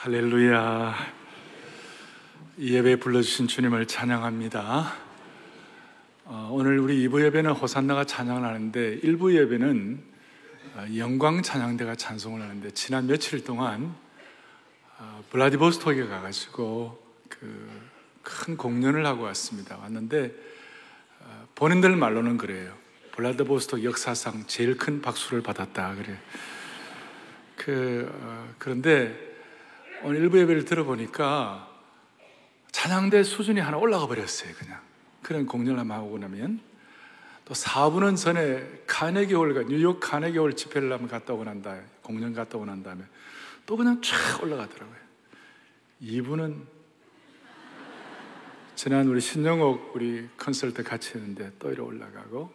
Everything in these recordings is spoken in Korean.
할렐루야. 이 예배에 불러주신 주님을 찬양합니다. 어, 오늘 우리 2부 예배는 호산나가 찬양을 하는데 1부 예배는 어, 영광 찬양대가 찬송을 하는데 지난 며칠 동안 어, 블라디보스토크에 가가지고 그 큰 공연을 하고 왔습니다. 왔는데 어, 본인들 말로는 그래요. 블라디보스토크 역사상 제일 큰 박수를 받았다 그래. 그 어, 그런데 오늘 일부 예배를 들어보니까 찬양대 수준이 하나 올라가 버렸어요, 그냥. 그런 공연을 한번 하고 나면 또 4부는 전에 카네기 홀가 뉴욕 카네기 홀 집회를 한번 갔다 오고 난 다음에 공연 갔다 오고 난 다음에 또 그냥 쫙 올라가더라고요. 2부는 지난 우리 신영옥 우리 컨설트 같이 했는데 또 이래 올라가고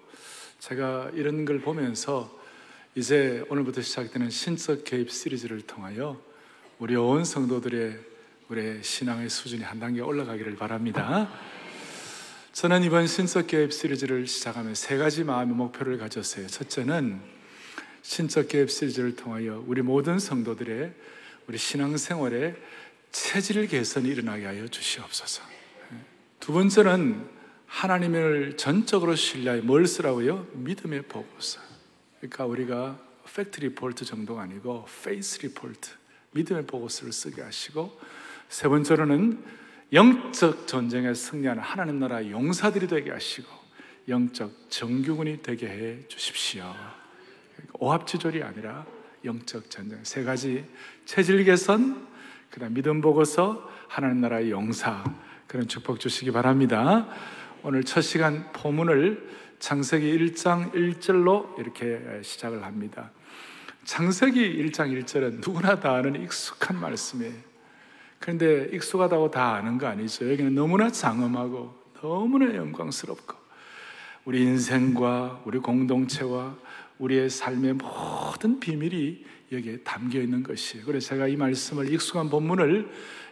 제가 이런 걸 보면서 이제 오늘부터 시작되는 신적 개입 시리즈를 통하여 우리 온 성도들의 우리 신앙의 수준이 한 단계 올라가기를 바랍니다. 저는 이번 신적 개입 시리즈를 시작하면 세 가지 마음의 목표를 가졌어요. 첫째는 신적 개입 시리즈를 통하여 우리 모든 성도들의 우리 신앙 생활에 체질 개선이 일어나게 하여 주시옵소서. 두 번째는 하나님을 전적으로 신뢰해 뭘 쓰라고요? 믿음의 보고서. 그러니까 우리가 fact report 정도가 아니고 faith report, 믿음의 보고서를 쓰게 하시고 세 번째로는 영적 전쟁에 승리하는 하나님 나라 용사들이 되게 하시고 영적 정규군이 되게 해 주십시오. 오합지졸이 아니라 영적 전쟁 세 가지 체질 개선, 그다음 믿음 보고서, 하나님 나라의 용사 그런 축복 주시기 바랍니다. 오늘 첫 시간 포문을 창세기 1장 1절로 이렇게 시작을 합니다. 창세기 1장 1절은 누구나 다 아는 익숙한 말씀이에요. 그런데 익숙하다고 다 아는 거 아니죠. 여기는 너무나 장엄하고 너무나 영광스럽고 우리 인생과 우리 공동체와 우리의 삶의 모든 비밀이 여기에 담겨 있는 것이에요. 그래서 제가 이 말씀을 익숙한 본문을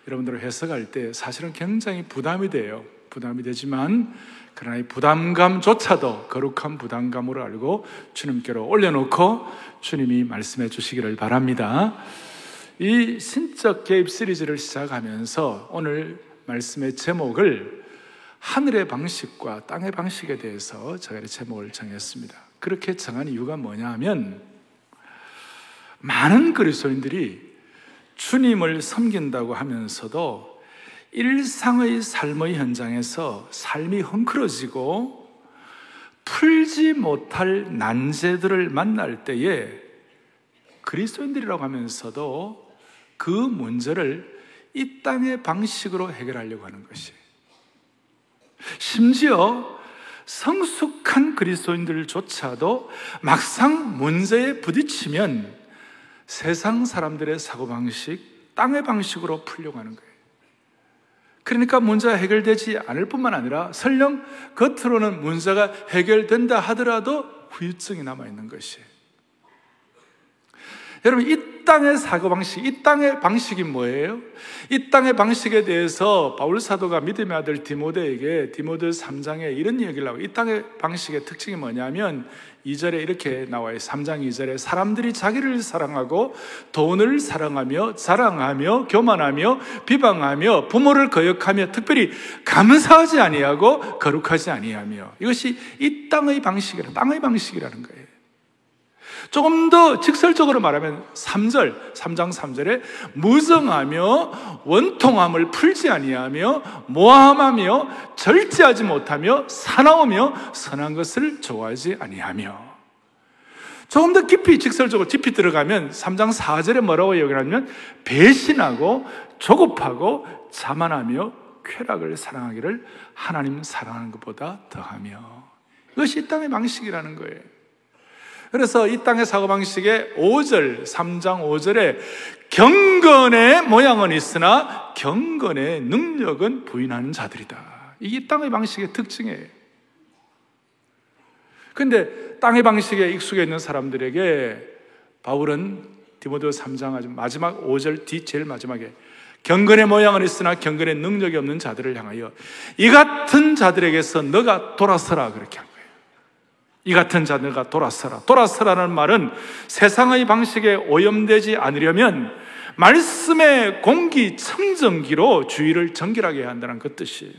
여러분들 해석할 때 사실은 굉장히 부담이 돼요. 부담이 되지만 그러나 이 부담감조차도 거룩한 부담감으로 알고 주님께로 올려놓고 주님이 말씀해 주시기를 바랍니다. 이 신적 개입 시리즈를 시작하면서 오늘 말씀의 제목을 하늘의 방식과 땅의 방식에 대해서 제가 제목을 정했습니다. 그렇게 정한 이유가 뭐냐 하면 많은 그리스도인들이 주님을 섬긴다고 하면서도 일상의 삶의 현장에서 삶이 헝클어지고 풀지 못할 난제들을 만날 때에 그리스도인들이라고 하면서도 그 문제를 이 땅의 방식으로 해결하려고 하는 것이 심지어 성숙한 그리스도인들조차도 막상 문제에 부딪히면 세상 사람들의 사고방식, 땅의 방식으로 풀려고 하는 거예요. 그러니까 문제가 해결되지 않을 뿐만 아니라 설령 겉으로는 문제가 해결된다 하더라도 후유증이 남아 있는 것이에요. 여러분, 이 땅의 사고방식, 이 땅의 방식이 뭐예요? 이 땅의 방식에 대해서 바울 사도가 믿음의 아들 디모데에게 디모데 3장에 이런 얘기를 하고 이 땅의 방식의 특징이 뭐냐면 2절에 이렇게 나와요. 3장 2절에 사람들이 자기를 사랑하고 돈을 사랑하며 자랑하며 교만하며 비방하며 부모를 거역하며 특별히 감사하지 아니하고 거룩하지 아니하며 이것이 이 땅의 방식이라 땅의 방식이라는 거예요. 조금 더 직설적으로 말하면 3절, 3장 3절에 무성하며 원통함을 풀지 아니하며 모함하며 절제하지 못하며 사나우며 선한 것을 좋아하지 아니하며 조금 더 깊이 직설적으로 깊이 들어가면 3장 4절에 뭐라고 얘기하냐면 배신하고 조급하고 자만하며 쾌락을 사랑하기를 하나님 사랑하는 것보다 더하며 이것이 이 땅의 방식이라는 거예요. 그래서 이 땅의 사고방식의 5절, 3장 5절에 경건의 모양은 있으나 경건의 능력은 부인하는 자들이다. 이게 땅의 방식의 특징이에요. 근데 땅의 방식에 익숙해 있는 사람들에게 바울은 디모데 3장 아주 마지막 5절 뒤 제일 마지막에 경건의 모양은 있으나 경건의 능력이 없는 자들을 향하여 이 같은 자들에게서 너가 돌아서라 그렇게 이 같은 자들과 돌아서라. 돌아서라는 말은 세상의 방식에 오염되지 않으려면 말씀의 공기 청정기로 주위를 정결하게 해야 한다는 그 뜻이에요.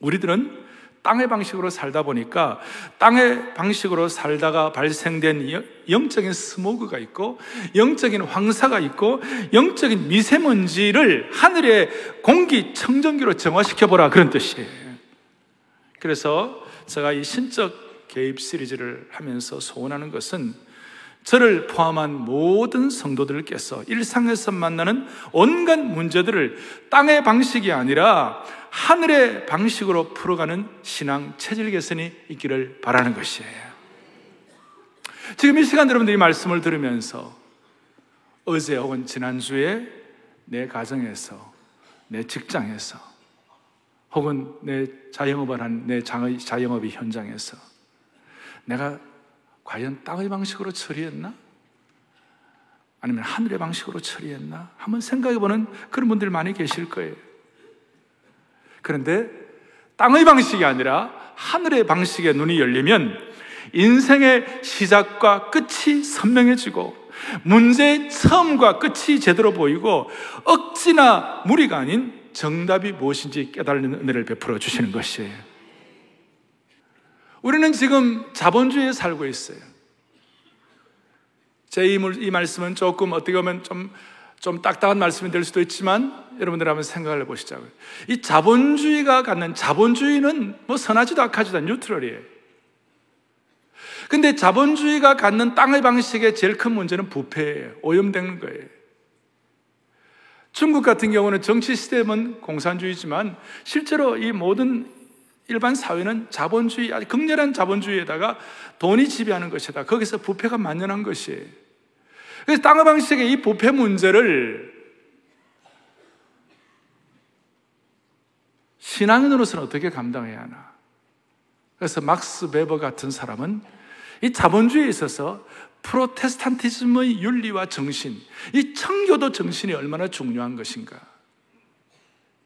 우리들은 땅의 방식으로 살다 보니까 땅의 방식으로 살다가 발생된 영적인 스모그가 있고 영적인 황사가 있고 영적인 미세먼지를 하늘의 공기 청정기로 정화시켜 보라 그런 뜻이에요. 그래서 제가 이 신적 개입 시리즈를 하면서 소원하는 것은 저를 포함한 모든 성도들께서 일상에서 만나는 온갖 문제들을 땅의 방식이 아니라 하늘의 방식으로 풀어가는 신앙 체질 개선이 있기를 바라는 것이에요. 지금 이 시간 여러분들이 말씀을 들으면서 어제 혹은 지난주에 내 가정에서, 내 직장에서, 혹은 내 자영업을 한 내 자영업의 현장에서 내가 과연 땅의 방식으로 처리했나? 아니면 하늘의 방식으로 처리했나? 한번 생각해 보는 그런 분들 많이 계실 거예요. 그런데 땅의 방식이 아니라 하늘의 방식에 눈이 열리면 인생의 시작과 끝이 선명해지고 문제의 처음과 끝이 제대로 보이고 억지나 무리가 아닌 정답이 무엇인지 깨달는 은혜를 베풀어 주시는 것이에요. 우리는 지금 자본주의에 살고 있어요. 제이 이 말씀은 조금 어떻게 보면 좀, 좀 딱딱한 말씀이 될 수도 있지만 여러분들 한번 생각을 해보시자고요. 이 자본주의가 갖는 자본주의는 뭐 선하지도 악하지도 않은 뉴트럴이에요. 근데 자본주의가 갖는 땅의 방식의 제일 큰 문제는 부패예요. 오염되는 거예요. 중국 같은 경우는 정치 시스템은 공산주의지만 실제로 이 모든 일반 사회는 자본주의, 아주 극렬한 자본주의에다가 돈이 지배하는 것이다. 거기서 부패가 만연한 것이에요. 그래서 땅의 방식의 이 부패 문제를 신앙인으로서는 어떻게 감당해야 하나? 그래서 막스 베버 같은 사람은 이 자본주의에 있어서 프로테스탄티즘의 윤리와 정신, 이 청교도 정신이 얼마나 중요한 것인가.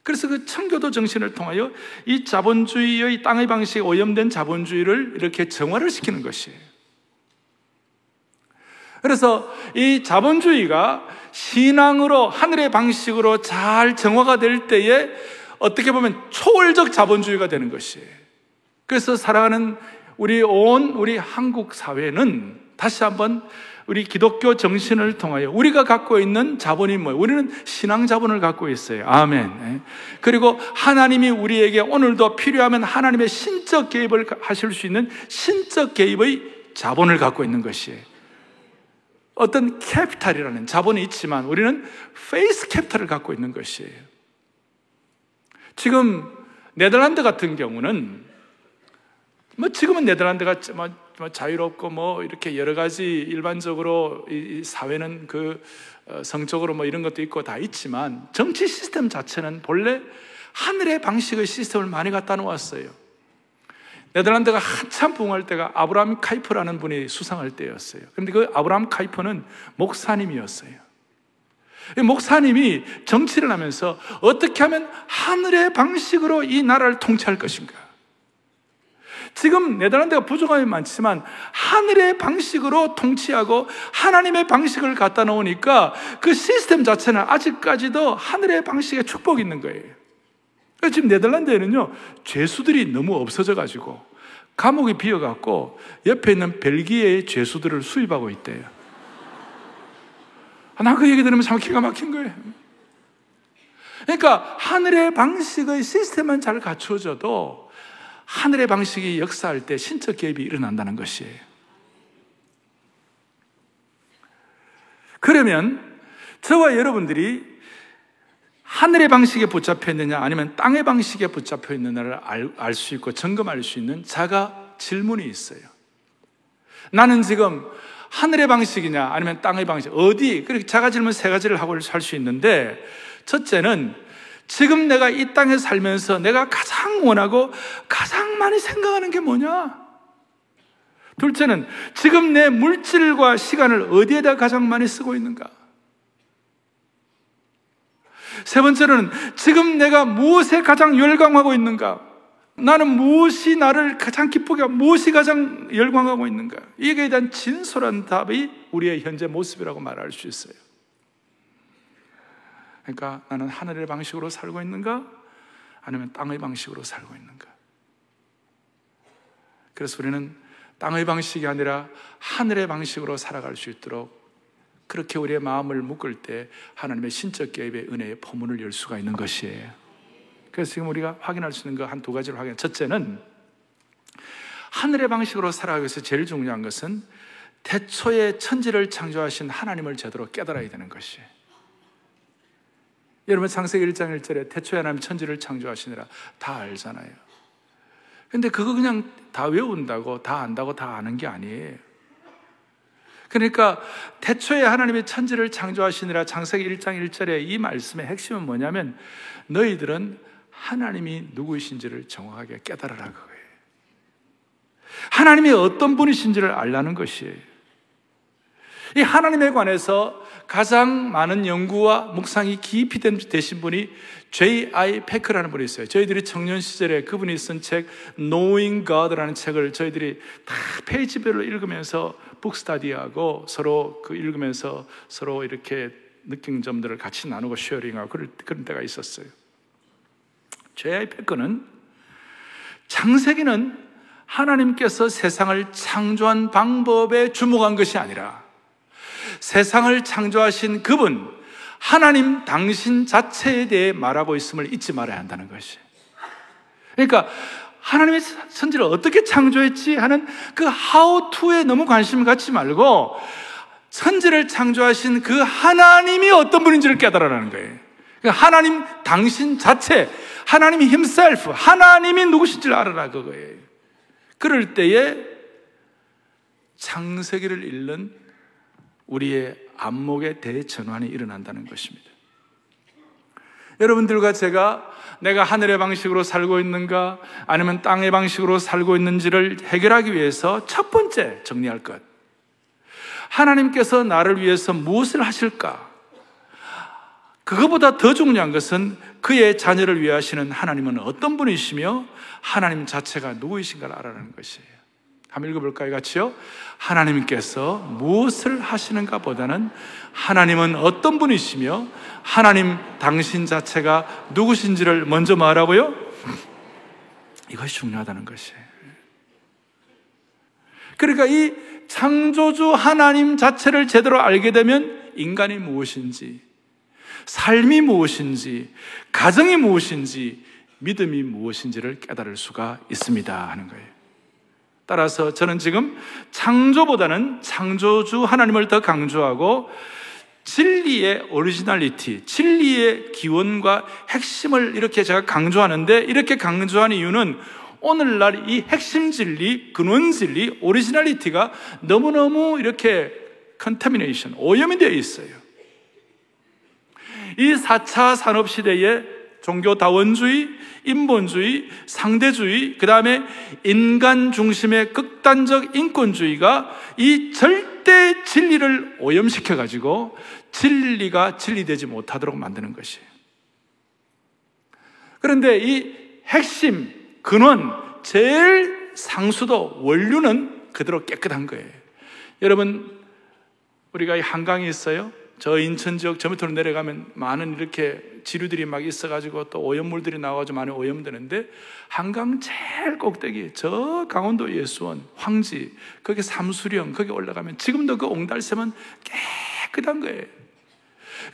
그래서 그 청교도 정신을 통하여 이 자본주의의 땅의 방식에 오염된 자본주의를 이렇게 정화를 시키는 것이에요. 그래서 이 자본주의가 신앙으로 하늘의 방식으로 잘 정화가 될 때에 어떻게 보면 초월적 자본주의가 되는 것이에요. 그래서 사랑하는 우리 온 우리 한국 사회는 다시 한번 우리 기독교 정신을 통하여 우리가 갖고 있는 자본이 뭐예요? 우리는 신앙 자본을 갖고 있어요. 아멘. 네. 그리고 하나님이 우리에게 오늘도 필요하면 하나님의 신적 개입을 하실 수 있는 신적 개입의 자본을 갖고 있는 것이에요. 어떤 capital이라는 자본이 있지만 우리는 faith capital을 갖고 있는 것이에요. 지금 네덜란드 같은 경우는 뭐 지금은 네덜란드가 뭐, 뭐 자유롭고 뭐 이렇게 여러 가지 일반적으로 이 사회는 그 어, 성적으로 뭐 이런 것도 있고 다 있지만 정치 시스템 자체는 본래 하늘의 방식의 시스템을 많이 갖다 놓았어요. 네덜란드가 한참 부흥할 때가 아브라함 카이퍼라는 분이 수상할 때였어요. 그런데 그 아브라함 카이퍼는 목사님이었어요. 목사님이 정치를 하면서 어떻게 하면 하늘의 방식으로 이 나라를 통치할 것인가? 지금 네덜란드가 부족함이 많지만 하늘의 방식으로 통치하고 하나님의 방식을 갖다 놓으니까 그 시스템 자체는 아직까지도 하늘의 방식에 축복이 있는 거예요. 지금 네덜란드에는요, 죄수들이 너무 없어져 가지고 감옥이 비어 갖고 옆에 있는 벨기에의 죄수들을 수입하고 있대요. 아, 나그 얘기 들으면 참 기가 막힌 거예요. 그러니까 하늘의 방식의 시스템만 잘 갖춰져도 하늘의 방식이 역사할 때 신적 개입이 일어난다는 것이에요. 그러면 저와 여러분들이 하늘의 방식에 붙잡혀 있느냐 아니면 땅의 방식에 붙잡혀 있느냐를 알 수 있고 점검할 수 있는 자가 질문이 있어요. 나는 지금 하늘의 방식이냐 아니면 땅의 방식 어디 그렇게 자가 질문 세 가지를 하고 살 수 있는데 첫째는 지금 내가 이 땅에 살면서 내가 가장 원하고 가장 많이 생각하는 게 뭐냐? 둘째는 지금 내 물질과 시간을 어디에다 가장 많이 쓰고 있는가? 세 번째는 지금 내가 무엇에 가장 열광하고 있는가? 나는 무엇이 나를 가장 기쁘게 무엇이 가장 열광하고 있는가? 이에 대한 진솔한 답이 우리의 현재 모습이라고 말할 수 있어요. 그러니까 나는 하늘의 방식으로 살고 있는가? 아니면 땅의 방식으로 살고 있는가? 그래서 우리는 땅의 방식이 아니라 하늘의 방식으로 살아갈 수 있도록 그렇게 우리의 마음을 묶을 때 하나님의 신적 개입의 은혜의 포문을 열 수가 있는 것이에요. 그래서 지금 우리가 확인할 수 있는 거 한 두 가지를 확인. 첫째는 하늘의 방식으로 살아가기 위해서 제일 중요한 것은 태초에 천지를 창조하신 하나님을 제대로 깨달아야 되는 것이에요. 여러분 창세기 1장 1절에 태초에 하나님 천지를 창조하시니라 다 알잖아요. 근데 그거 그냥 다 외운다고 다 안다고 다 아는 게 아니에요. 그러니까 태초에 하나님의 천지를 창조하시니라 창세기 1장 1절에 이 말씀의 핵심은 뭐냐면 너희들은 하나님이 누구이신지를 정확하게 깨달으라 그거예요. 하나님이 어떤 분이신지를 알라는 것이에요. 이 하나님에 관해서 가장 많은 연구와 묵상이 깊이 되신 분이 J.I. 페크라는 분이 있어요. 저희들이 청년 시절에 그분이 쓴 책 Knowing God라는 책을 저희들이 다 페이지별로 읽으면서 북스타디하고 서로 그 읽으면서 서로 이렇게 느낀 점들을 같이 나누고 쉐어링하고 그럴, 그런 때가 있었어요. J.I. 페크는 창세기는 하나님께서 세상을 창조한 방법에 주목한 것이 아니라 세상을 창조하신 그분, 하나님 당신 자체에 대해 말하고 있음을 잊지 말아야 한다는 것이. 그러니까 하나님의 천지를 어떻게 창조했지 하는 그 how to에 너무 관심을 갖지 말고 천지를 창조하신 그 하나님이 어떤 분인지를 깨달아라는 거예요. 그러니까 하나님 당신 자체, 하나님이 himself, 하나님이 누구신지를 알아라 그거예요. 그럴 때에 창세기를 읽는 우리의 안목의 대전환이 일어난다는 것입니다. 여러분들과 제가 내가 하늘의 방식으로 살고 있는가 아니면 땅의 방식으로 살고 있는지를 해결하기 위해서 첫 번째 정리할 것. 하나님께서 나를 위해서 무엇을 하실까? 그것보다 더 중요한 것은 그의 자녀를 위하시는 하나님은 어떤 분이시며 하나님 자체가 누구이신가를 알아라는 것이에요. 한번 읽어볼까요? 같이요? 하나님께서 무엇을 하시는가 보다는 하나님은 어떤 분이시며 하나님 당신 자체가 누구신지를 먼저 말하고요. 이것이 중요하다는 것이에요. 그러니까 이 창조주 하나님 자체를 제대로 알게 되면 인간이 무엇인지, 삶이 무엇인지, 가정이 무엇인지, 믿음이 무엇인지를 깨달을 수가 있습니다. 하는 거예요. 따라서 저는 지금 창조보다는 창조주 하나님을 더 강조하고 진리의 originality, 진리의 기원과 핵심을 이렇게 제가 강조하는데 이렇게 강조한 이유는 오늘날 이 핵심 진리, 근원 진리, originality가 너무너무 이렇게 contamination, 오염이 되어 있어요. 이 4차 산업 시대에 종교다원주의, 인본주의, 상대주의, 그 다음에 인간 중심의 극단적 인권주의가 이 절대 진리를 오염시켜가지고 진리가 진리되지 못하도록 만드는 것이에요. 그런데 이 핵심, 근원, 제일 상수도, 원류는 그대로 깨끗한 거예요. 여러분, 우리가 이 한강이 있어요. 저 인천 지역 저 밑으로 내려가면 많은 이렇게 지류들이 막 있어가지고 또 오염물들이 나와가지고 많이 오염되는데 한강 제일 꼭대기 저 강원도 예수원 황지 거기 삼수령 거기 올라가면 지금도 그 옹달샘은 깨끗한 거예요.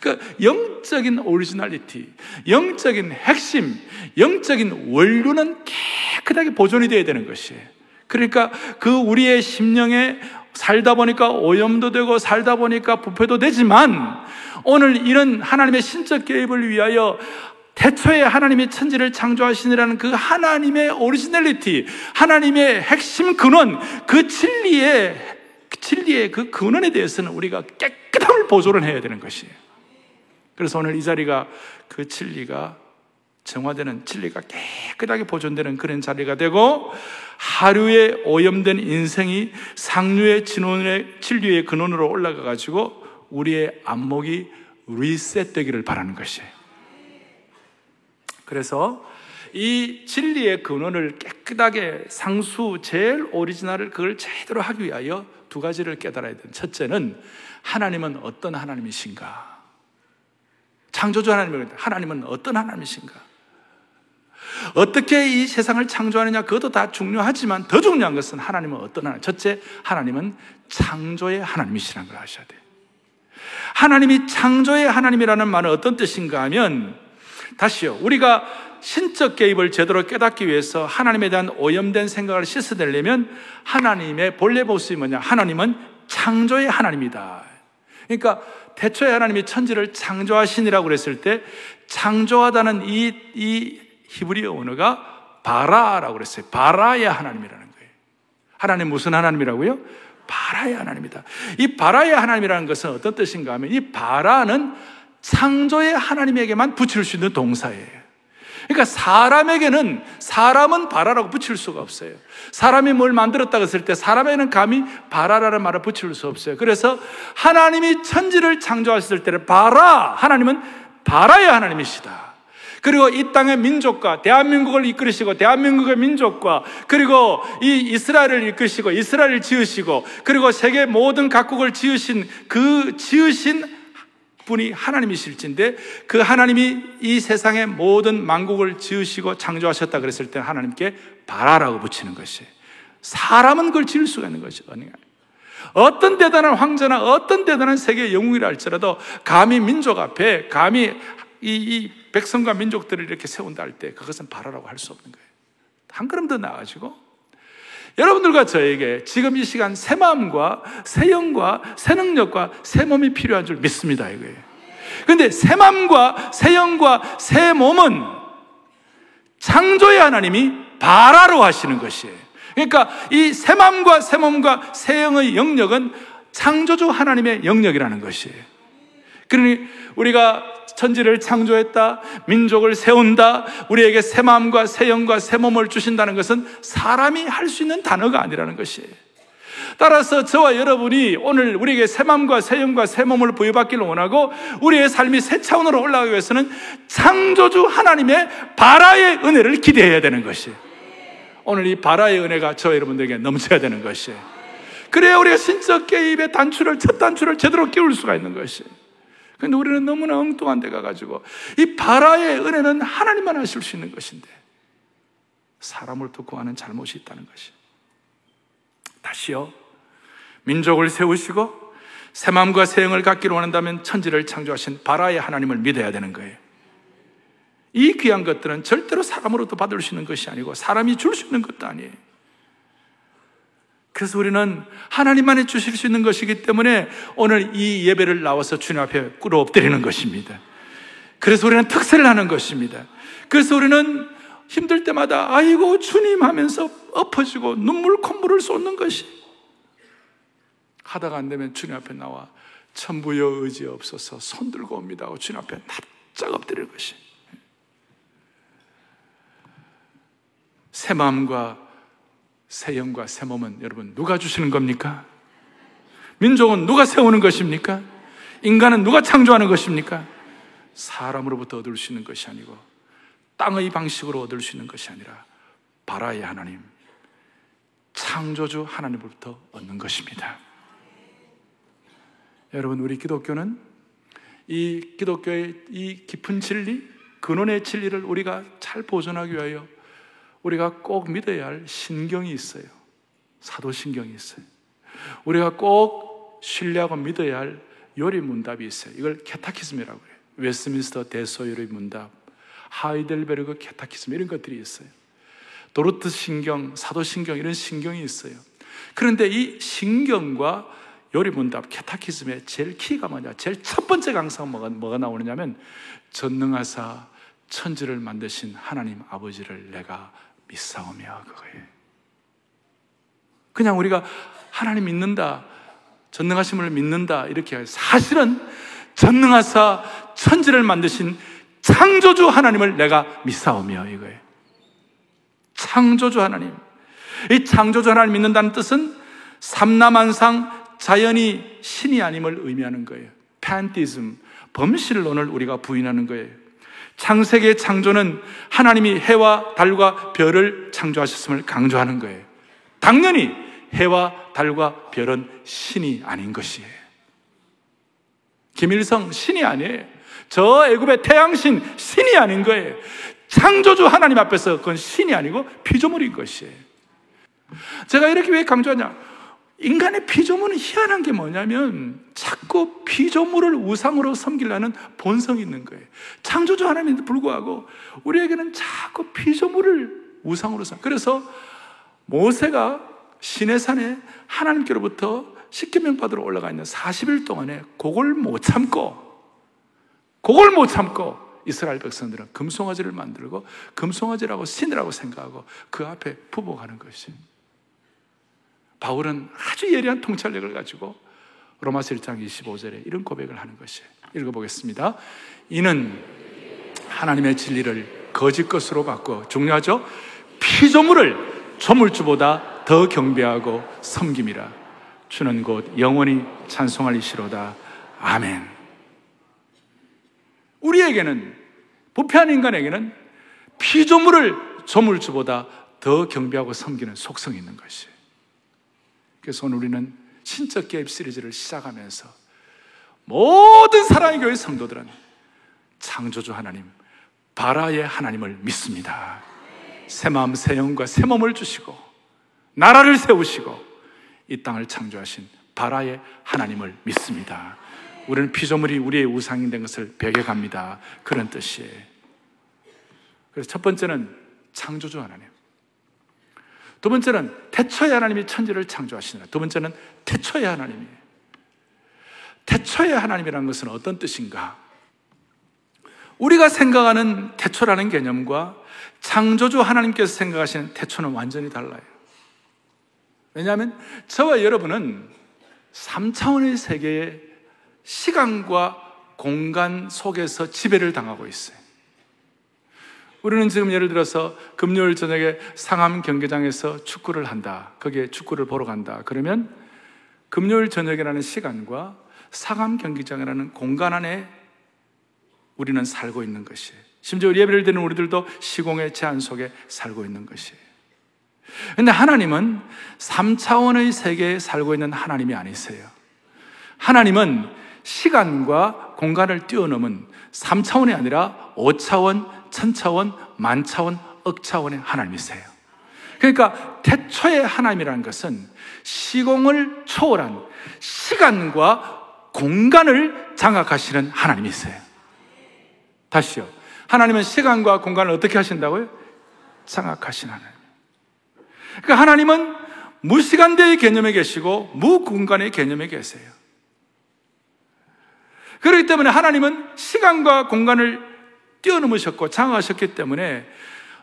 그 영적인 originality, 영적인 핵심, 영적인 원류는 깨끗하게 보존이 되어야 되는 것이에요. 그러니까 그 우리의 심령에 살다 보니까 오염도 되고 살다 보니까 부패도 되지만 오늘 이런 하나님의 신적 개입을 위하여 태초에 하나님의 천지를 창조하시느라는 그 하나님의 오리지널리티, 하나님의 핵심 근원, 그 진리의, 진리의 그 근원에 대해서는 우리가 깨끗함을 보존을 해야 되는 것이에요. 그래서 오늘 이 자리가 그 진리가 정화되는 진리가 깨끗하게 보존되는 그런 자리가 되고 하루에 오염된 인생이 상류의 진원의 진리의 근원으로 올라가 가지고 우리의 안목이 리셋되기를 바라는 것이에요. 그래서 이 진리의 근원을 깨끗하게 상수 제일 오리지널을 그걸 제대로 하기 위하여 두 가지를 깨달아야 돼. 첫째는 하나님은 어떤 하나님이신가? 창조주 하나님을 하나님은 어떤 하나님이신가? 어떻게 이 세상을 창조하느냐 그것도 다 중요하지만 더 중요한 것은 하나님은 어떤 하나님? 첫째, 하나님은 창조의 하나님이시라는 걸 아셔야 돼요. 하나님이 창조의 하나님이라는 말은 어떤 뜻인가 하면 다시요. 우리가 신적 개입을 제대로 깨닫기 위해서 하나님에 대한 오염된 생각을 씻어내려면 하나님의 본래 모습이 뭐냐? 하나님은 창조의 하나님이다. 그러니까 태초에 하나님이 천지를 창조하시니라고 그랬을 때 창조하다는 이, 이 히브리어 언어가 바라라고 그랬어요. 바라의 하나님이라는 거예요. 하나님 무슨 하나님이라고요? 바라의 하나님이다. 이 바라의 하나님이라는 것은 어떤 뜻인가 하면 이 바라는 창조의 하나님에게만 붙일 수 있는 동사예요. 그러니까 사람에게는 사람은 바라라고 붙일 수가 없어요. 사람이 뭘 만들었다고 했을 때 사람에는 감히 바라라는 말을 붙일 수 없어요. 그래서 하나님이 천지를 창조하셨을 때는 바라 하나님은 바라의 하나님이시다. 그리고 이 땅의 민족과 대한민국을 이끌으시고 대한민국의 민족과 그리고 이 이스라엘을 이끄시고 이스라엘을 지으시고 그리고 세계 모든 각국을 지으신 그 지으신 분이 하나님이실진데 그 하나님이 이 세상의 모든 만국을 지으시고 창조하셨다 그랬을 때 하나님께 바라라고 붙이는 것이 사람은 그걸 지을 수가 있는 것이 아니에요. 어떤 대단한 황제나 어떤 대단한 세계 영웅이라 할지라도 감히 민족 앞에 감히 이, 이 백성과 민족들을 이렇게 세운다 할 때 그것은 바라라고 할 수 없는 거예요. 한 걸음 더 나아지고 여러분들과 저에게 지금 이 시간 새 마음과 새 영과 새 능력과 새 몸이 필요한 줄 믿습니다 이거예요. 근데 새 마음과 새 영과 새 몸은 창조의 하나님이 바라로 하시는 것이에요. 그러니까 이 새 마음과 새 몸과 새 영의 영역은 창조주 하나님의 영역이라는 것이에요. 그러니 우리가 천지를 창조했다, 민족을 세운다, 우리에게 새 마음과 새 영과 새 몸을 주신다는 것은 사람이 할 수 있는 단어가 아니라는 것이에요. 따라서 저와 여러분이 오늘 우리에게 새 마음과 새 영과 새 몸을 부여받기를 원하고 우리의 삶이 새 차원으로 올라가기 위해서는 창조주 하나님의 바라의 은혜를 기대해야 되는 것이에요. 오늘 이 바라의 은혜가 저 여러분들에게 넘쳐야 되는 것이에요. 그래야 우리가 신적 개입의 단추를, 첫 단추를 제대로 끼울 수가 있는 것이에요. 근데 우리는 너무나 엉뚱한 데 가가지고 이 바라의 은혜는 하나님만 하실 수 있는 것인데 사람을 두고 하는 잘못이 있다는 것이. 다시요. 민족을 세우시고 새 마음과 새 영을 갖기를 원한다면 천지를 창조하신 바라의 하나님을 믿어야 되는 거예요. 이 귀한 것들은 절대로 사람으로부터 받을 수 있는 것이 아니고 사람이 줄 수 있는 것도 아니에요. 그래서 우리는 하나님만이 주실 수 있는 것이기 때문에 오늘 이 예배를 나와서 주님 앞에 꿇어 엎드리는 것입니다. 그래서 우리는 특세를 하는 것입니다. 그래서 우리는 힘들 때마다 아이고 주님 하면서 엎어지고 눈물 콧물을 쏟는 것이 하다가 안 되면 주님 앞에 나와 천부여 의지 없어서 손 들고 옵니다 하고 주님 앞에 납작 엎드리는 것이 새 마음과 새 영과 새 몸은 여러분 누가 주시는 겁니까? 민족은 누가 세우는 것입니까? 인간은 누가 창조하는 것입니까? 사람으로부터 얻을 수 있는 것이 아니고 땅의 방식으로 얻을 수 있는 것이 아니라 바라의 하나님, 창조주 하나님으로부터 얻는 것입니다. 여러분, 우리 기독교는 이 기독교의 이 깊은 진리, 근원의 진리를 우리가 잘 보존하기 위하여 우리가 꼭 믿어야 할 신경이 있어요. 사도신경이 있어요. 우리가 꼭 신뢰하고 믿어야 할 요리 문답이 있어요. 이걸 캐타키즘이라고 해요. 웨스민스터 대소요리 문답, 하이델베르그 캐타키즘 이런 것들이 있어요. 도르트 신경, 사도신경 이런 신경이 있어요. 그런데 이 신경과 요리 문답, 캐타키즘의 제일 키가 뭐냐? 제일 첫 번째 강사가 뭐가, 뭐가 나오느냐면 전능하사 천지를 만드신 하나님 아버지를 내가 믿사오며 그거예요. 그냥 우리가 하나님 믿는다, 전능하심을 믿는다 이렇게 사실은 전능하사 천지를 만드신 창조주 하나님을 내가 믿사오며 이거예요. 창조주 하나님. 이 창조주 하나님 믿는다는 뜻은 삼라만상 자연이 신이 아님을 의미하는 거예요. 팬티즘, 범실론을 우리가 부인하는 거예요. 창세기의 창조는 하나님이 해와 달과 별을 창조하셨음을 강조하는 거예요. 당연히 해와 달과 별은 신이 아닌 것이에요. 김일성 신이 아니에요. 저 애굽의 태양신 신이 아닌 거예요. 창조주 하나님 앞에서 그건 신이 아니고 피조물인 것이에요. 제가 이렇게 왜 강조하냐? 인간의 피조물은 희한한 게 뭐냐면 자꾸 피조물을 우상으로 섬기려는 본성이 있는 거예요. 창조주 하나님인데 불구하고 우리에게는 자꾸 피조물을 우상으로 섬. 그래서 모세가 시내산에 하나님께로부터 십계명 받으러 올라가 있는 40일 동안에 그걸 못 참고 그걸 못 참고 이스라엘 백성들은 금송아지를 만들고 금송아지라고 신이라고 생각하고 그 앞에 부복하는 것이 바울은 아주 예리한 통찰력을 가지고 로마서 1장 25절에 이런 고백을 하는 것이에요. 읽어보겠습니다. 이는 하나님의 진리를 거짓 것으로 바꿔 중요하죠? 피조물을 조물주보다 더 경배하고 섬김이라 주는 곧 영원히 찬송할 이시로다. 아멘. 우리에게는 부패한 인간에게는 피조물을 조물주보다 더 경배하고 섬기는 속성이 있는 것이에요. 그래서 오늘 우리는 신적 개입 시리즈를 시작하면서 모든 사랑의 교회 성도들은 창조주 하나님, 바라의 하나님을 믿습니다. 새 마음, 새 영과 새 몸을 주시고 나라를 세우시고 이 땅을 창조하신 바라의 하나님을 믿습니다. 우리는 피조물이 우리의 우상이 된 것을 배격합니다. 그런 뜻이에요. 그래서 첫 번째는 창조주 하나님. 두 번째는 태초의 하나님이 천지를 창조하시느라. 두 번째는 태초의 하나님이에요. 태초의 하나님이라는 것은 어떤 뜻인가? 우리가 생각하는 태초라는 개념과 창조주 하나님께서 생각하시는 태초는 완전히 달라요. 왜냐하면 저와 여러분은 3차원의 세계의 시간과 공간 속에서 지배를 당하고 있어요. 우리는 지금 예를 들어서 금요일 저녁에 상암 경기장에서 축구를 한다. 거기에 축구를 보러 간다. 그러면 금요일 저녁이라는 시간과 상암 경기장이라는 공간 안에 우리는 살고 있는 것이에요. 심지어 예배를 드는 우리들도 시공의 제한 속에 살고 있는 것이에요. 근데 하나님은 3차원의 세계에 살고 있는 하나님이 아니세요. 하나님은 시간과 공간을 뛰어넘은 3차원이 아니라 5차원, 천차원, 만차원, 억차원의 하나님이세요. 그러니까 태초의 하나님이라는 것은 시공을 초월한 시간과 공간을 장악하시는 하나님이세요. 다시요. 하나님은 시간과 공간을 어떻게 하신다고요? 장악하신 하나님. 그러니까 하나님은 무시간대의 개념에 계시고 무공간의 개념에 계세요. 그렇기 때문에 하나님은 시간과 공간을 뛰어넘으셨고 장악하셨기 때문에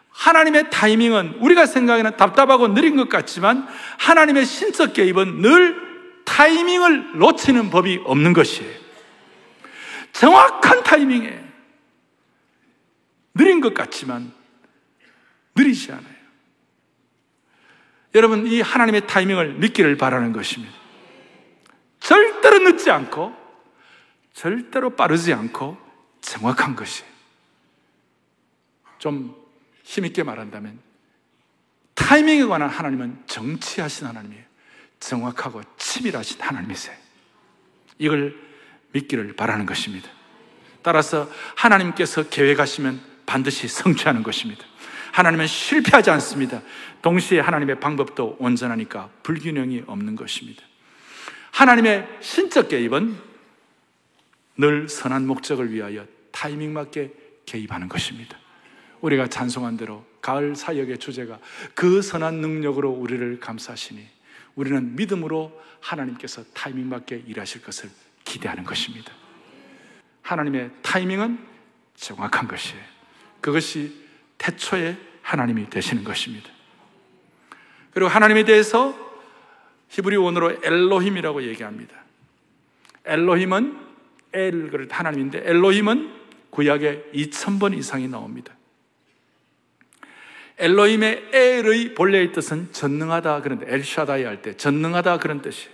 하나님의 타이밍은 우리가 생각하는 답답하고 느린 것 같지만 하나님의 신적 개입은 늘 타이밍을 놓치는 법이 없는 것이에요. 정확한 타이밍에 느린 것 같지만 느리지 않아요. 여러분, 이 하나님의 타이밍을 믿기를 바라는 것입니다. 절대로 늦지 않고 절대로 빠르지 않고 정확한 것이. 좀 힘있게 말한다면 타이밍에 관한 하나님은 정치하신 하나님이에요. 정확하고 치밀하신 하나님이세요. 이걸 믿기를 바라는 것입니다. 따라서 하나님께서 계획하시면 반드시 성취하는 것입니다. 하나님은 실패하지 않습니다. 동시에 하나님의 방법도 온전하니까 불균형이 없는 것입니다. 하나님의 신적 개입은 늘 선한 목적을 위하여 타이밍 맞게 개입하는 것입니다. 우리가 찬송한 대로 가을 사역의 주제가 그 선한 능력으로 우리를 감싸시니 우리는 믿음으로 하나님께서 타이밍 맞게 일하실 것을 기대하는 것입니다. 하나님의 타이밍은 정확한 것이에요. 그것이 태초의 하나님이 되시는 것입니다. 그리고 하나님에 대해서 히브리 원어로 엘로힘이라고 얘기합니다. 엘로힘은 엘, 하나님인데 엘로힘은 구약에 2000번 이상이 나옵니다. 엘로힘의 엘의 본래의 뜻은 전능하다 그런데 엘샤다이 할 때 전능하다 그런 뜻이에요.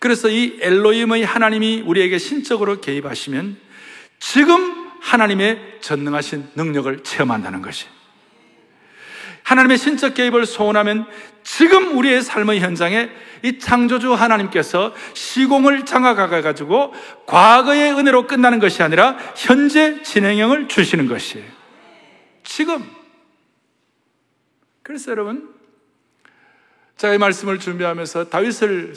그래서 이 엘로힘의 하나님이 우리에게 신적으로 개입하시면 지금 하나님의 전능하신 능력을 체험한다는 것이. 하나님의 신적 개입을 소원하면 지금 우리의 삶의 현장에 이 창조주 하나님께서 시공을 장악해 가지고 과거의 은혜로 끝나는 것이 아니라 현재 진행형을 주시는 것이에요. 지금. 그래서 여러분, 제가 이 말씀을 준비하면서 다윗을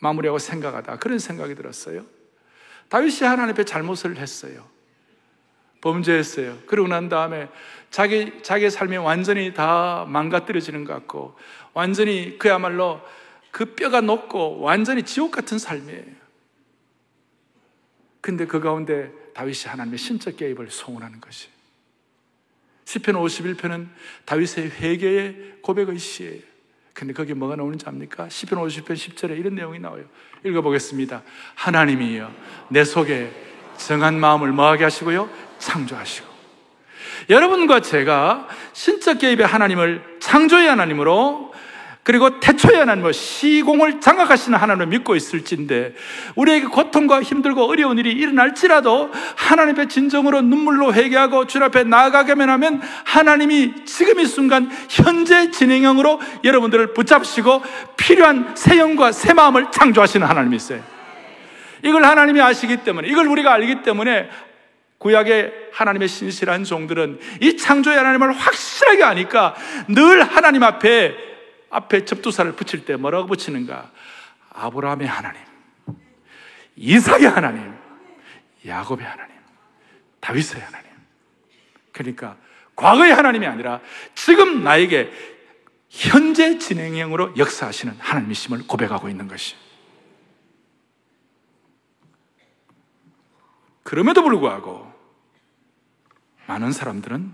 마무리하고 생각하다 그런 생각이 들었어요. 다윗이 하나님 앞에 잘못을 했어요. 범죄했어요. 그러고 난 다음에 자기, 자기의 삶이 완전히 다 망가뜨려지는 것 같고, 완전히 그야말로 그 뼈가 높고 완전히 지옥 같은 삶이에요. 근데 그 가운데 다윗이 하나님의 신적 개입을 소원하는 것이. 시편 51편은 다윗의 회개의 고백의 시예요. 근데 거기 뭐가 나오는지 압니까? 시편 50편 10절에 이런 내용이 나와요. 읽어보겠습니다. 하나님이여 내 속에 정한 마음을 뭐하게 하시고요? 창조하시고 여러분과 제가 신적 개입의 하나님을 창조의 하나님으로 그리고 태초의 하나님을 시공을 장악하시는 하나님을 믿고 있을진데 우리에게 고통과 힘들고 어려운 일이 일어날지라도 하나님의 진정으로 눈물로 회개하고 주 앞에 나아가게만 하면 하나님이 지금 이 순간 현재 진행형으로 여러분들을 붙잡으시고 필요한 새 영과 새 마음을 창조하시는 하나님이세요. 이걸 하나님이 아시기 때문에 이걸 우리가 알기 때문에 구약의 하나님의 신실한 종들은 이 창조의 하나님을 확실하게 아니까 늘 하나님 앞에 앞에 접두사를 붙일 때 뭐라고 붙이는가? 아브라함의 하나님, 이삭의 하나님, 야곱의 하나님, 다윗의 하나님. 그러니까 과거의 하나님이 아니라 지금 나에게 현재 진행형으로 역사하시는 하나님이심을 고백하고 있는 것이. 그럼에도 불구하고 많은 사람들은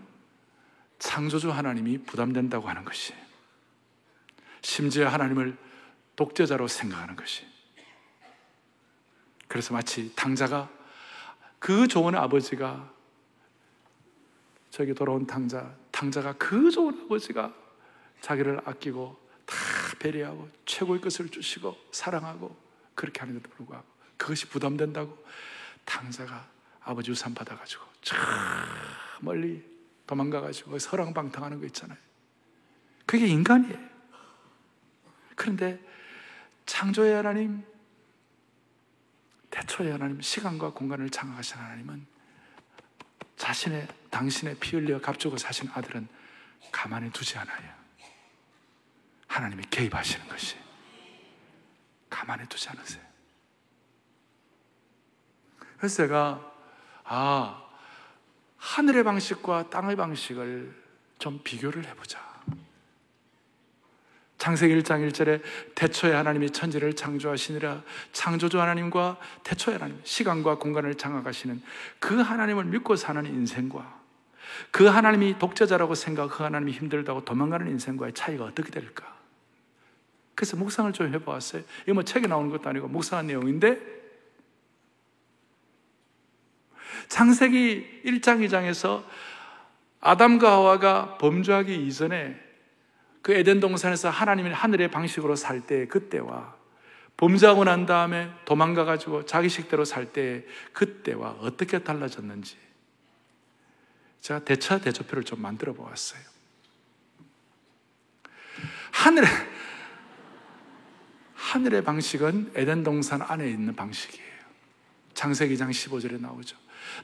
창조주 하나님이 부담된다고 하는 것이 심지어 하나님을 독재자로 생각하는 것이 그래서 마치 당자가 그 좋은 아버지가 저기 돌아온 당자 당자가 그 좋은 아버지가 자기를 아끼고 다 배려하고 최고의 것을 주시고 사랑하고 그렇게 하는데도 불구하고 그것이 부담된다고 당자가 아버지 우산 받아가지고 저 멀리 도망가가지고 서랑방탕하는 거 있잖아요. 그게 인간이에요. 그런데 창조의 하나님, 대초의 하나님, 시간과 공간을 장악하신 하나님은 자신의, 당신의 피 흘려 값주고 사신 아들은 가만히 두지 않아요. 하나님이 개입하시는 것이. 가만히 두지 않으세요. 그래서 제가, 아, 하늘의 방식과 땅의 방식을 좀 비교를 해보자. 창세기 1장 1절에 태초에 하나님이 천지를 창조하시니라 창조주 하나님과 태초의 하나님, 시간과 공간을 장악하시는 그 하나님을 믿고 사는 인생과 그 하나님이 독재자라고 생각, 그 하나님이 힘들다고 도망가는 인생과의 차이가 어떻게 될까? 그래서 묵상을 좀 해보았어요. 이거 뭐 책에 나오는 것도 아니고 묵상한 내용인데 창세기 1장, 2장에서 아담과 하와가 범죄하기 이전에 그 에덴 동산에서 하나님의 하늘의 방식으로 살 때 그때와 범죄하고 난 다음에 도망가 가지고 자기 식대로 살 때 그때와 어떻게 달라졌는지 제가 대차 대조표를 좀 만들어 보았어요. 하늘의 하늘의 방식은 에덴 동산 안에 있는 방식이에요. 창세기 장 15절에 나오죠.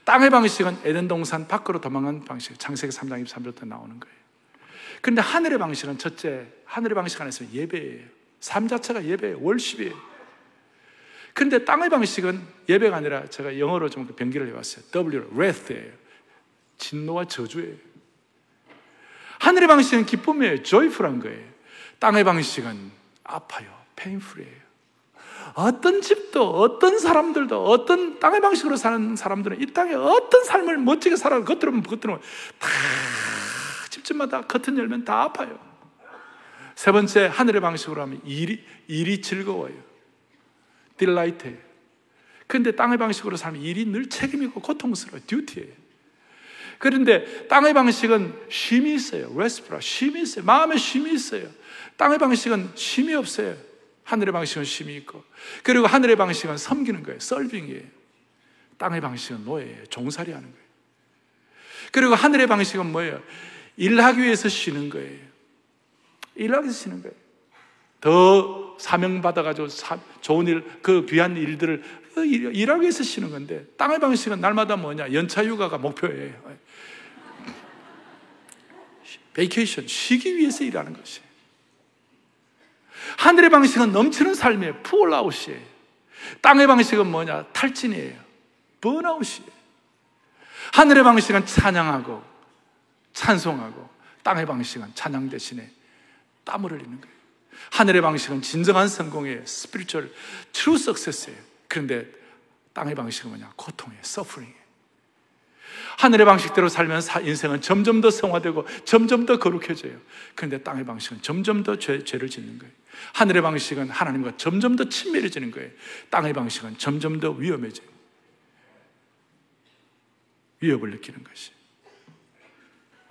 땅의 방식은 에덴 동산 밖으로 도망간 방식. 창세기 3장 23절부터 나오는 거예요. 그런데 하늘의 방식은 첫째, 하늘의 방식 안에서 예배예요. 삶 자체가 예배예요. 월십이에요. 그런데 땅의 방식은 예배가 아니라 제가 영어로 좀 변기를 해봤어요. W, wrath예요. 진노와 저주예요. 하늘의 방식은 기쁨이에요. joyful한 거예요. 땅의 방식은 아파요. painful이에요. 어떤 집도, 어떤 사람들도, 어떤 땅의 방식으로 사는 사람들은 이 땅에 어떤 삶을 멋지게 살아, 겉으로 겉으로 다 집집마다 커튼 열면 다 아파요. 세 번째, 하늘의 방식으로 하면 일이, 일이 즐거워요. 딜라이트예요. 근데 땅의 방식으로 살면 일이 늘 책임이고 고통스러워요. 듀티예요. 그런데 땅의 방식은 쉼이 있어요. 레스프라, 쉼이 있어요. 마음에 쉼이 있어요. 땅의 방식은 쉼이 없어요. 하늘의 방식은 쉼이 있고 그리고 하늘의 방식은 섬기는 거예요. 썰빙이에요. 땅의 방식은 노예예요. 종살이 하는 거예요. 그리고 하늘의 방식은 뭐예요? 일하기 위해서 쉬는 거예요. 일하기 위해서 쉬는 거예요. 더 사명받아가지고 좋은 일, 그 귀한 일들을 일하기 위해서 쉬는 건데, 땅의 방식은 날마다 뭐냐? 연차 휴가가 목표예요. vacation, 쉬기 위해서 일하는 것이. 하늘의 방식은 넘치는 삶이에요. pour out이에요. 땅의 방식은 뭐냐? 탈진이에요. burnout이에요. 하늘의 방식은 찬양하고 찬송하고 땅의 방식은 찬양 대신에 땀을 흘리는 거예요. 하늘의 방식은 진정한 성공이에요. spiritual true success예요. 그런데 땅의 방식은 뭐냐? 고통이에요. suffering이에요. 하늘의 방식대로 살면 인생은 점점 더 성화되고 점점 더 거룩해져요. 그런데 땅의 방식은 점점 더 죄, 죄를 짓는 거예요. 하늘의 방식은 하나님과 점점 더 친밀해지는 거예요. 땅의 방식은 점점 더 위험해져요. 위협을 느끼는 것이.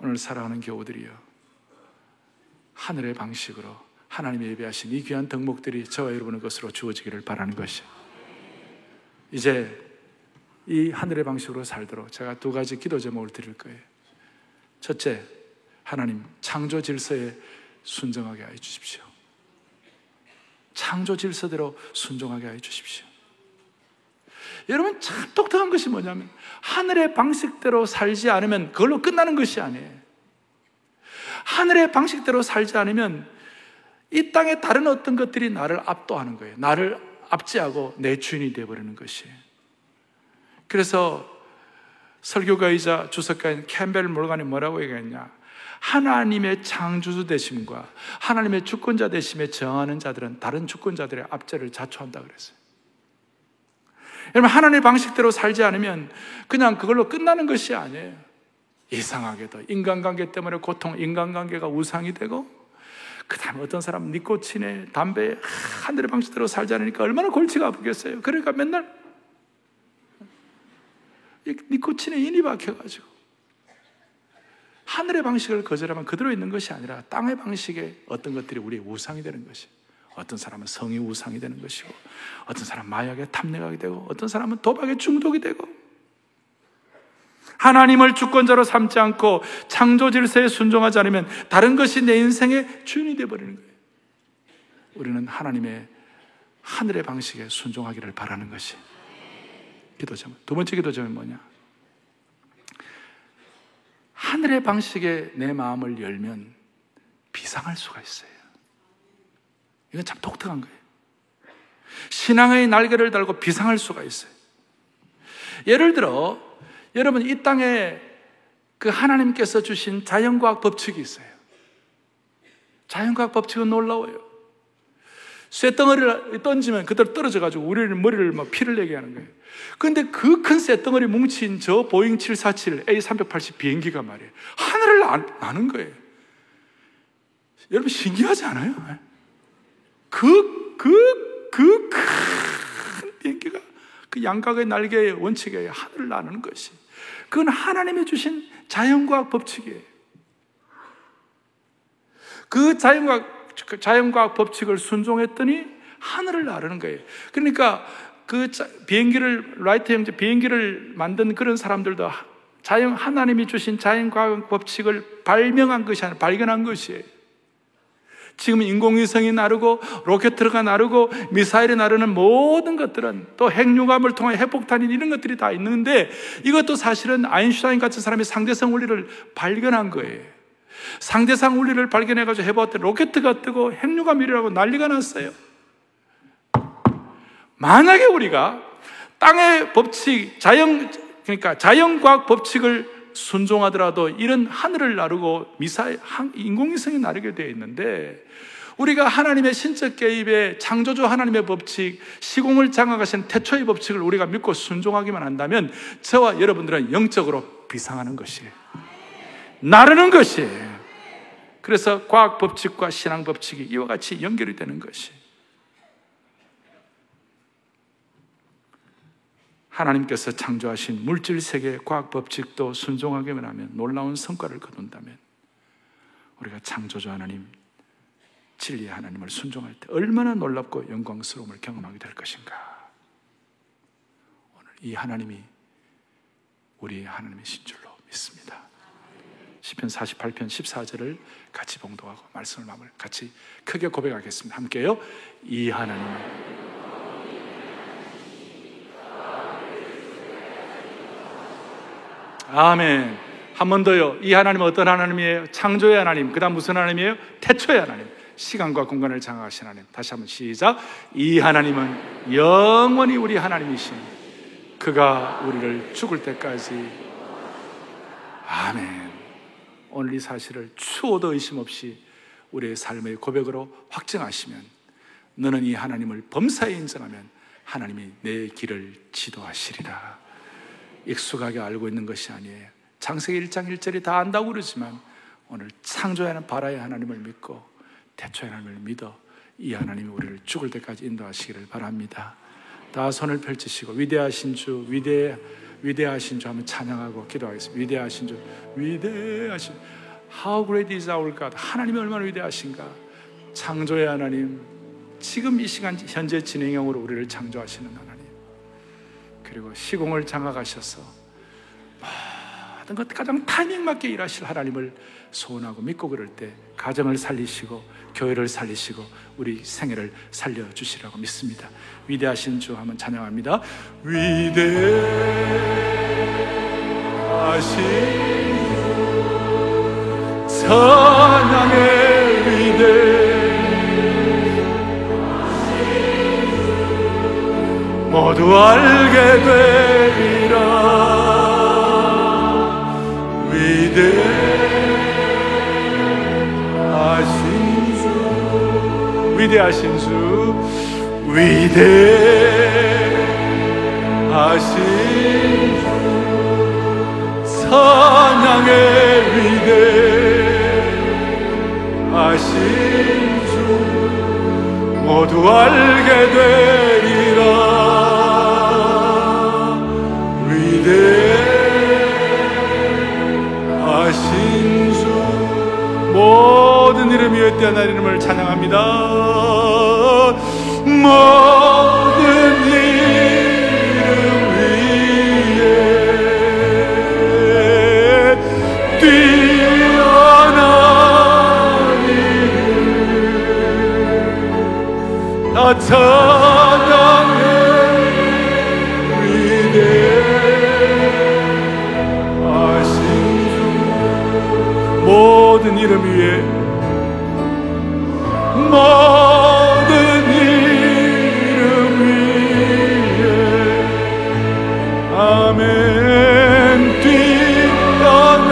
오늘 살아가는 교우들이요. 하늘의 방식으로 하나님이 예배하신 이 귀한 덕목들이 저와 여러분의 것으로 주어지기를 바라는 것이. 이제 이 하늘의 방식으로 살도록 제가 두 가지 기도 제목을 드릴 거예요. 첫째, 하나님 창조 질서에 순정하게 해 주십시오. 창조 질서대로 순종하게 해 주십시오. 여러분 참 독특한 것이 뭐냐면 하늘의 방식대로 살지 않으면 그걸로 끝나는 것이 아니에요. 하늘의 방식대로 살지 않으면 이 땅의 다른 어떤 것들이 나를 압도하는 거예요. 나를 압제하고 내 주인이 되어버리는 것이에요. 그래서 설교가이자 주석가인 캠벨 몰간이 뭐라고 얘기했냐? 하나님의 창조주 되심과 하나님의 주권자 되심에 정하는 자들은 다른 주권자들의 압제를 자초한다 그랬어요. 여러분, 하나님의 방식대로 살지 않으면 그냥 그걸로 끝나는 것이 아니에요. 이상하게도 인간관계 때문에 고통, 인간관계가 우상이 되고, 그 다음에 어떤 사람 니코틴에, 담배에 하늘의 방식대로 살지 않으니까 얼마나 골치가 아프겠어요. 그러니까 맨날 니코틴에 인이 박혀가지고 하늘의 방식을 거절하면 그대로 있는 것이 아니라 땅의 방식에 어떤 것들이 우리의 우상이 되는 것이 어떤 사람은 성이 우상이 되는 것이고, 어떤 사람은 마약에 탐내가게 되고, 어떤 사람은 도박에 중독이 되고, 하나님을 주권자로 삼지 않고 창조 질서에 순종하지 않으면 다른 것이 내 인생의 주인이 되어버리는 거예요. 우리는 하나님의 하늘의 방식에 순종하기를 바라는 것이 기도점. 두 번째 기도점은 뭐냐? 하늘의 방식에 내 마음을 열면 비상할 수가 있어요. 이건 참 독특한 거예요. 신앙의 날개를 달고 비상할 수가 있어요. 예를 들어, 여러분, 이 땅에 그 하나님께서 주신 자연과학 법칙이 있어요. 자연과학 법칙은 놀라워요. 쇳덩어리를 던지면 그대로 떨어져가지고 우리를 머리를 막 피를 내게 하는 거예요. 근데 그 큰 쇳덩어리 뭉친 저 보잉 747 A380 비행기가 말이에요. 하늘을 나는 거예요. 여러분 신기하지 않아요? 그, 그, 그 큰 비행기가 그 양각의 날개의 원칙에 하늘을 나르는 것이. 그건 하나님이 주신 자연과학 법칙이에요. 그 자연과학, 그 자연과학 법칙을 순종했더니 하늘을 나르는 거예요. 그러니까 그 비행기를, 라이트 형제 비행기를 만든 그런 사람들도 자연, 하나님이 주신 자연과학 법칙을 발명한 것이 아니라 발견한 것이에요. 지금 인공위성이 나르고 로켓트가 나르고 미사일이 나르는 모든 것들은 또 핵융합을 통해 핵폭탄이 이런 것들이 다 있는데 이것도 사실은 아인슈타인 같은 사람이 상대성 원리를 발견한 거예요. 상대상 원리를 발견해가지고 해봤더니 로켓트가 뜨고 핵융합이라고 난리가 났어요. 만약에 우리가 땅의 법칙, 자연, 그러니까 자연과학 법칙을 순종하더라도 이런 하늘을 나르고 미사일, 인공위성이 나르게 되어 있는데 우리가 하나님의 신적 개입에 창조주 하나님의 법칙, 시공을 장악하신 태초의 법칙을 우리가 믿고 순종하기만 한다면 저와 여러분들은 영적으로 비상하는 것이에요. 나르는 것이에요. 그래서 과학 법칙과 신앙 법칙이 이와 같이 연결이 되는 것이 하나님께서 창조하신 물질 세계 과학 법칙도 순종하기만 하면 놀라운 성과를 거둔다면 우리가 창조주 하나님 진리의 하나님을 순종할 때 얼마나 놀랍고 영광스러움을 경험하게 될 것인가. 오늘 이 하나님이 우리 하나님이신 줄로 믿습니다. 시편 48편 14절을 같이 봉독하고 말씀을 마무리 같이 크게 고백하겠습니다. 함께요. 이 하나님 아멘. 한 번 더요. 이 하나님은 어떤 하나님이에요? 창조의 하나님. 그 다음 무슨 하나님이에요? 태초의 하나님. 시간과 공간을 장악하신 하나님. 다시 한번 시작. 이 하나님은 영원히 우리 하나님이신 그가 우리를 죽을 때까지 아멘. 오늘 이 사실을 추호도 의심 없이 우리의 삶의 고백으로 확증하시면 너는 이 하나님을 범사에 인정하면 하나님이 내 길을 지도하시리라. 익숙하게 알고 있는 것이 아니에요. 장세기 1장 1절이 다 안다고 그러지만 오늘 창조하는 바라의 하나님을 믿고 태초의 하나님을 믿어 이 하나님이 우리를 죽을 때까지 인도하시기를 바랍니다. 다 손을 펼치시고 위대하신 주, 위대 위대하신 주 한번 찬양하고 기도하겠습니다. 위대하신 주, 위대하신 How great is our God? 하나님이 얼마나 위대하신가? 창조의 하나님, 지금 이 시간 현재 진행형으로 우리를 창조하시는 하나님. 그리고 시공을 장악하셔서 모든 것 가장 타이밍 맞게 일하실 하나님을 소원하고 믿고 그럴 때 가정을 살리시고 교회를 살리시고 우리 생애를 살려 주시라고 믿습니다. 위대하신 주 한번 찬양합니다. 위대하신 찬양의 위대 모두 알게 되리라. 위대하신 주 위대하신 주 위대하신 주. 찬양의 위대하신 주. 모두 알게 되리라 대하신 주 모든 이름 위에 뛰어난 이름을 찬양합니다. 모든 이름 위에 뛰어난 이름 나찬 모든 이름 위에 모든 이름 위에 아멘. 뛰어난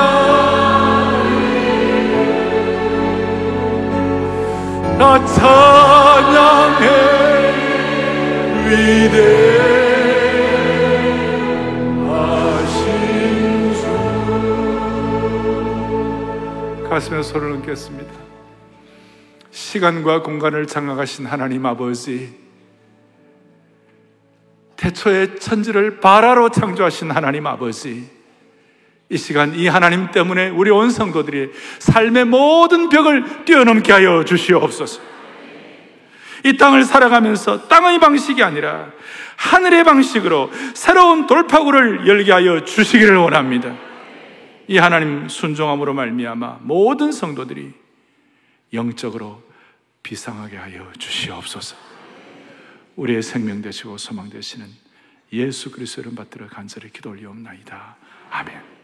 나 찬양해. 위대 가슴에 손을 얹겠습니다 시간과 공간을 장악하신 하나님 아버지 태초의 천지를 바라로 창조하신 하나님 아버지 이 시간 이 하나님 때문에 우리 온 성도들이 삶의 모든 벽을 뛰어넘게 하여 주시옵소서 이 땅을 살아가면서 땅의 방식이 아니라 하늘의 방식으로 새로운 돌파구를 열게 하여 주시기를 원합니다. 이 하나님 순종함으로 말미암아 모든 성도들이 영적으로 비상하게 하여 주시옵소서. 우리의 생명 되시고 소망 되시는 예수 그리스도를 받들어 간절히 기도 올리옵나이다. 아멘.